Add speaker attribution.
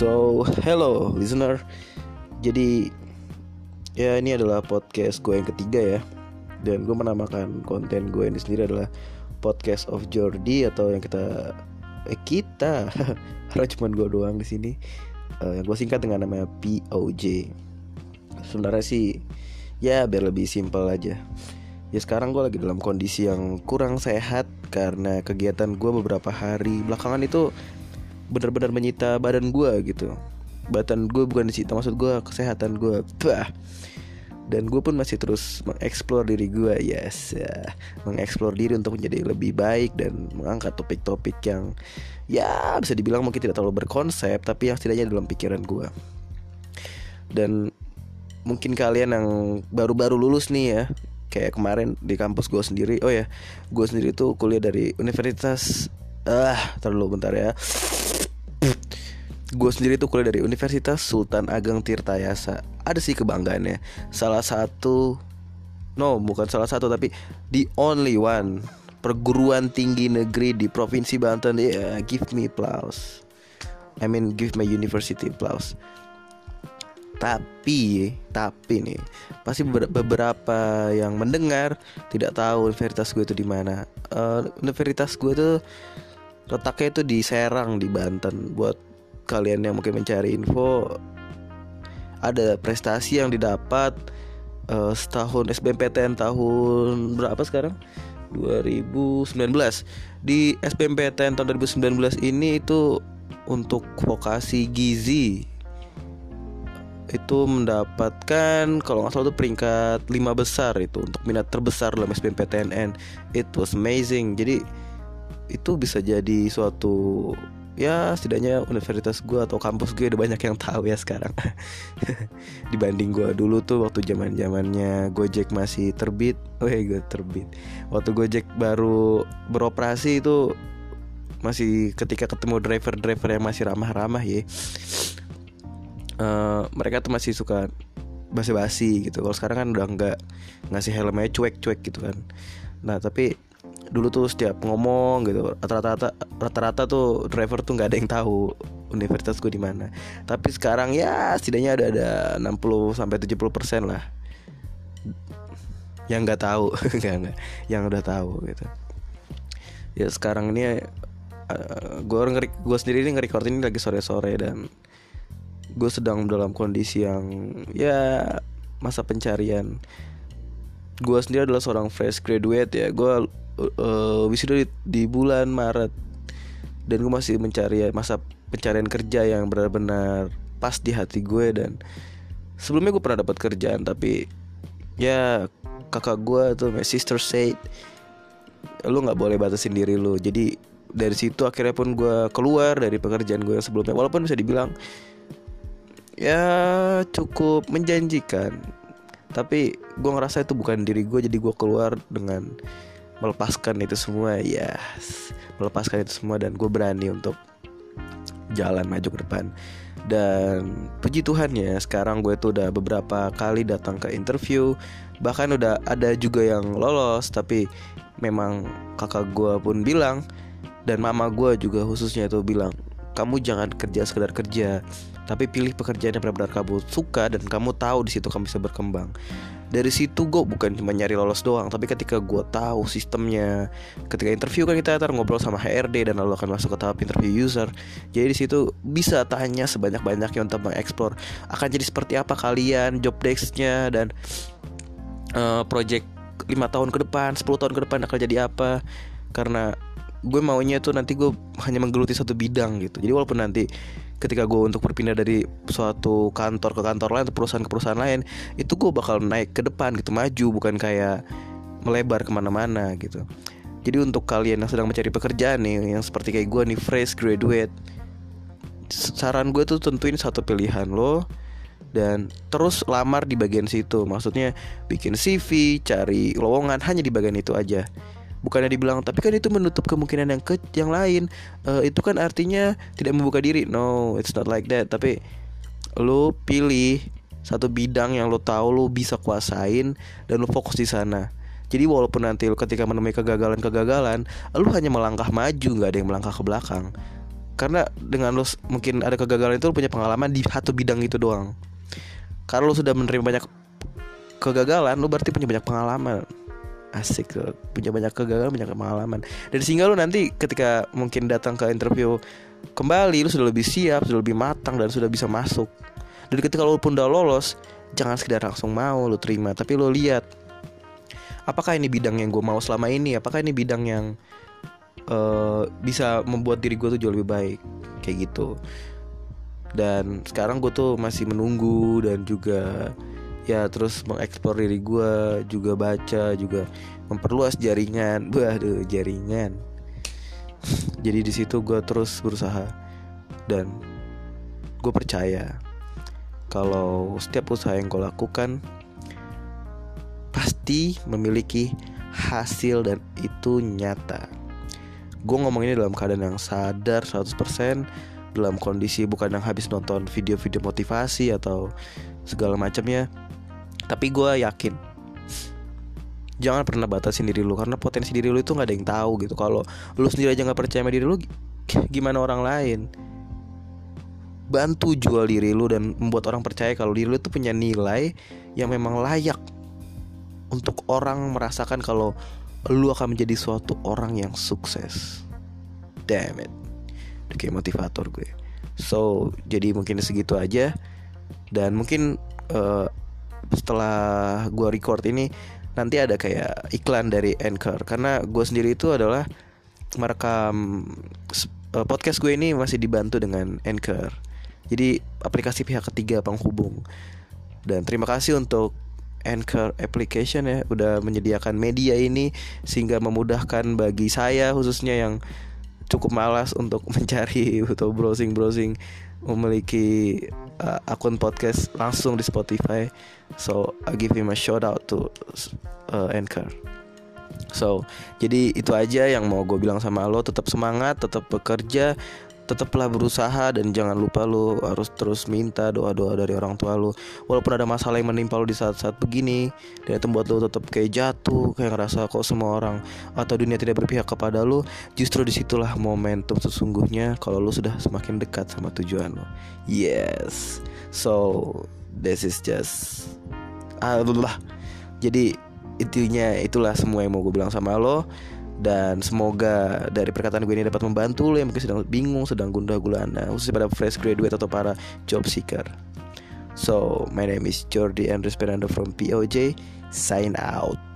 Speaker 1: So, hello listener. Jadi ya ini adalah podcast gue yang ketiga ya. Dan gue menamakan konten gue ini sendiri adalah podcast of Jordi atau yang kita eh kita karena cuma gue doang di sini. Uh, yang gue singkat dengan nama POJ. Sebenarnya sih ya biar lebih simpel aja. Ya sekarang gue lagi dalam kondisi yang kurang sehat karena kegiatan gue beberapa hari belakangan itu benar-benar menyita badan gue gitu. Badan gue bukan disita maksud gue kesehatan gue bah. Dan gue pun masih terus mengeksplor diri gue yes. Ya. mengeksplor diri untuk menjadi lebih baik dan mengangkat topik-topik yang ya bisa dibilang mungkin tidak terlalu berkonsep tapi yang setidaknya dalam pikiran gue dan mungkin kalian yang baru-baru lulus nih ya kayak kemarin di kampus gue sendiri oh ya gue sendiri tuh kuliah dari universitas. Ah terlalu bentar ya gue sendiri tuh kuliah dari Universitas Sultan Ageng Tirtayasa. Ada sih kebanggaannya. Salah satu no bukan salah satu tapi the only one. Perguruan tinggi negeri di provinsi Banten. Yeah, give me applause. I mean give my university applause. Tapi tapi nih pasti beberapa yang mendengar tidak tahu universitas gue itu di mana. Uh, universitas gue tuh letaknya itu di Serang di Banten. Buat kalian yang mungkin mencari info ada prestasi yang didapat uh, setahun SBMPTN tahun berapa sekarang? 2019 di SBMPTN tahun 2019 ini itu untuk vokasi gizi itu mendapatkan kalau nggak salah itu peringkat lima besar itu untuk minat terbesar dalam SBMPTN it was amazing. Jadi itu bisa jadi suatu ya setidaknya universitas gue atau kampus gue udah banyak yang tahu ya sekarang. Dibanding gue dulu tuh waktu zaman zamannya Gojek masih terbit, oh gue terbit. Waktu Gojek baru beroperasi itu masih ketika ketemu driver-driver yang masih ramah-ramah ya. Uh, mereka tuh masih suka basa-basi gitu. Kalau sekarang kan udah nggak ngasih helmnya cuek-cuek gitu kan. Nah tapi dulu tuh setiap ngomong gitu rata-rata rata-rata tuh driver tuh nggak ada yang tahu universitas gue di mana. Tapi sekarang ya setidaknya ada ada 60 sampai 70 persen lah. Yang nggak tahu nggak nggak yang udah tahu gitu. Ya sekarang ini uh, gue ngeri gue sendiri ini nge ini lagi sore-sore dan gue sedang dalam kondisi yang ya masa pencarian gue sendiri adalah seorang fresh graduate ya. Gue uh, wisuda di, di bulan Maret. Dan gue masih mencari masa pencarian kerja yang benar-benar pas di hati gue dan sebelumnya gue pernah dapat kerjaan tapi ya kakak gue tuh my sister said lu nggak boleh batasin diri lu. Jadi dari situ akhirnya pun gue keluar dari pekerjaan gue yang sebelumnya. Walaupun bisa dibilang ya cukup menjanjikan tapi gue ngerasa itu bukan diri gue jadi gue keluar dengan melepaskan itu semua ya yes, melepaskan itu semua dan gue berani untuk jalan maju ke depan. Dan puji Tuhan ya sekarang gue tuh udah beberapa kali datang ke interview. Bahkan udah ada juga yang lolos tapi memang kakak gue pun bilang dan mama gue juga khususnya itu bilang kamu jangan kerja sekedar kerja tapi pilih pekerjaan yang benar-benar kamu suka dan kamu tahu di situ kamu bisa berkembang. Dari situ gue bukan cuma nyari lolos doang tapi ketika gue tahu sistemnya ketika interview kan kita ntar ngobrol sama HRD dan lalu akan masuk ke tahap interview user jadi di situ bisa tanya sebanyak banyaknya untuk mengeksplor akan jadi seperti apa kalian job desknya dan uh, project lima tahun ke depan 10 tahun ke depan akan jadi apa. Karena gue maunya tuh nanti gue hanya menggeluti satu bidang gitu. Jadi walaupun nanti ketika gue untuk berpindah dari suatu kantor ke kantor lain atau perusahaan ke perusahaan lain itu gue bakal naik ke depan gitu maju bukan kayak melebar ke mana-mana gitu. Jadi untuk kalian yang sedang mencari pekerjaan nih yang seperti kayak gue nih fresh graduate saran gue tuh tentuin satu pilihan lo dan terus lamar di bagian situ. Maksudnya bikin CV cari lowongan hanya di bagian itu aja bukannya dibilang tapi kan itu menutup kemungkinan yang ke yang lain. Uh, itu kan artinya tidak membuka diri. No it's not like that. Tapi lo pilih satu bidang yang lo tahu lo bisa kuasain dan lo fokus di sana. Jadi walaupun nanti lo ketika menemui kegagalan-kegagalan lo hanya melangkah maju nggak ada yang melangkah ke belakang. Karena dengan lo mungkin ada kegagalan itu lo punya pengalaman di satu bidang itu doang. Kalau lo sudah menerima banyak kegagalan lo berarti punya banyak pengalaman asik tuh. Punya banyak kegagalan banyak pengalaman. Dan sehingga lo nanti ketika mungkin datang ke interview kembali lo sudah lebih siap sudah lebih matang dan sudah bisa masuk. Dan ketika lo pun udah lolos jangan sekedar langsung mau lo terima tapi lo lihat apakah ini bidang yang gue mau selama ini? Apakah ini bidang yang uh, bisa membuat diri gue tuh jauh lebih baik? Kayak gitu. Dan sekarang gue tuh masih menunggu dan juga ya terus mengeksplor diri gue juga baca juga memperluas jaringan. Waduh jaringan. Jadi di situ gue terus berusaha dan gue percaya kalau setiap usaha yang gue lakukan pasti memiliki hasil dan itu nyata. Gue ngomong ini dalam keadaan yang sadar 100% dalam kondisi bukan yang habis nonton video-video motivasi atau segala macamnya tapi gue yakin jangan pernah batasin diri lu karena potensi diri lu itu nggak ada yang tahu gitu. Kalau lu sendiri aja nggak percaya sama diri lu gimana orang lain? Bantu jual diri lu dan membuat orang percaya kalau diri lu itu punya nilai yang memang layak untuk orang merasakan kalau lu akan menjadi suatu orang yang sukses. Damn it. Udah kayak motivator gue. So jadi mungkin segitu aja. Dan mungkin uh, setelah gue record ini nanti ada kayak iklan dari Anchor. Karena gue sendiri itu adalah merekam uh, podcast gue ini masih dibantu dengan Anchor. Jadi aplikasi pihak ketiga penghubung. Dan terima kasih untuk Anchor application ya udah menyediakan media ini sehingga memudahkan bagi saya khususnya yang cukup malas untuk mencari atau browsing browsing memiliki uh, akun podcast langsung di Spotify. So I give him a shout out to uh, Anchor. So jadi itu aja yang mau gue bilang sama lo. Tetap semangat, tetap bekerja, tetaplah berusaha dan jangan lupa lo harus terus minta doa-doa dari orang tua lo. Walaupun ada masalah yang menimpa lo di saat-saat begini dan itu membuat lo tetap kayak jatuh, kayak ngerasa kok semua orang atau dunia tidak berpihak kepada lo, justru di situlah momentum sesungguhnya kalau lo sudah semakin dekat sama tujuan lo. Yes, so this is just Allah. Jadi intinya itulah semua yang mau gue bilang sama lo dan semoga dari perkataan gue ini dapat membantu lo yang mungkin sedang bingung, sedang gundah gulana, khususnya pada fresh graduate atau para job seeker. So, my name is Jordi Andres Fernando from POJ. Sign out.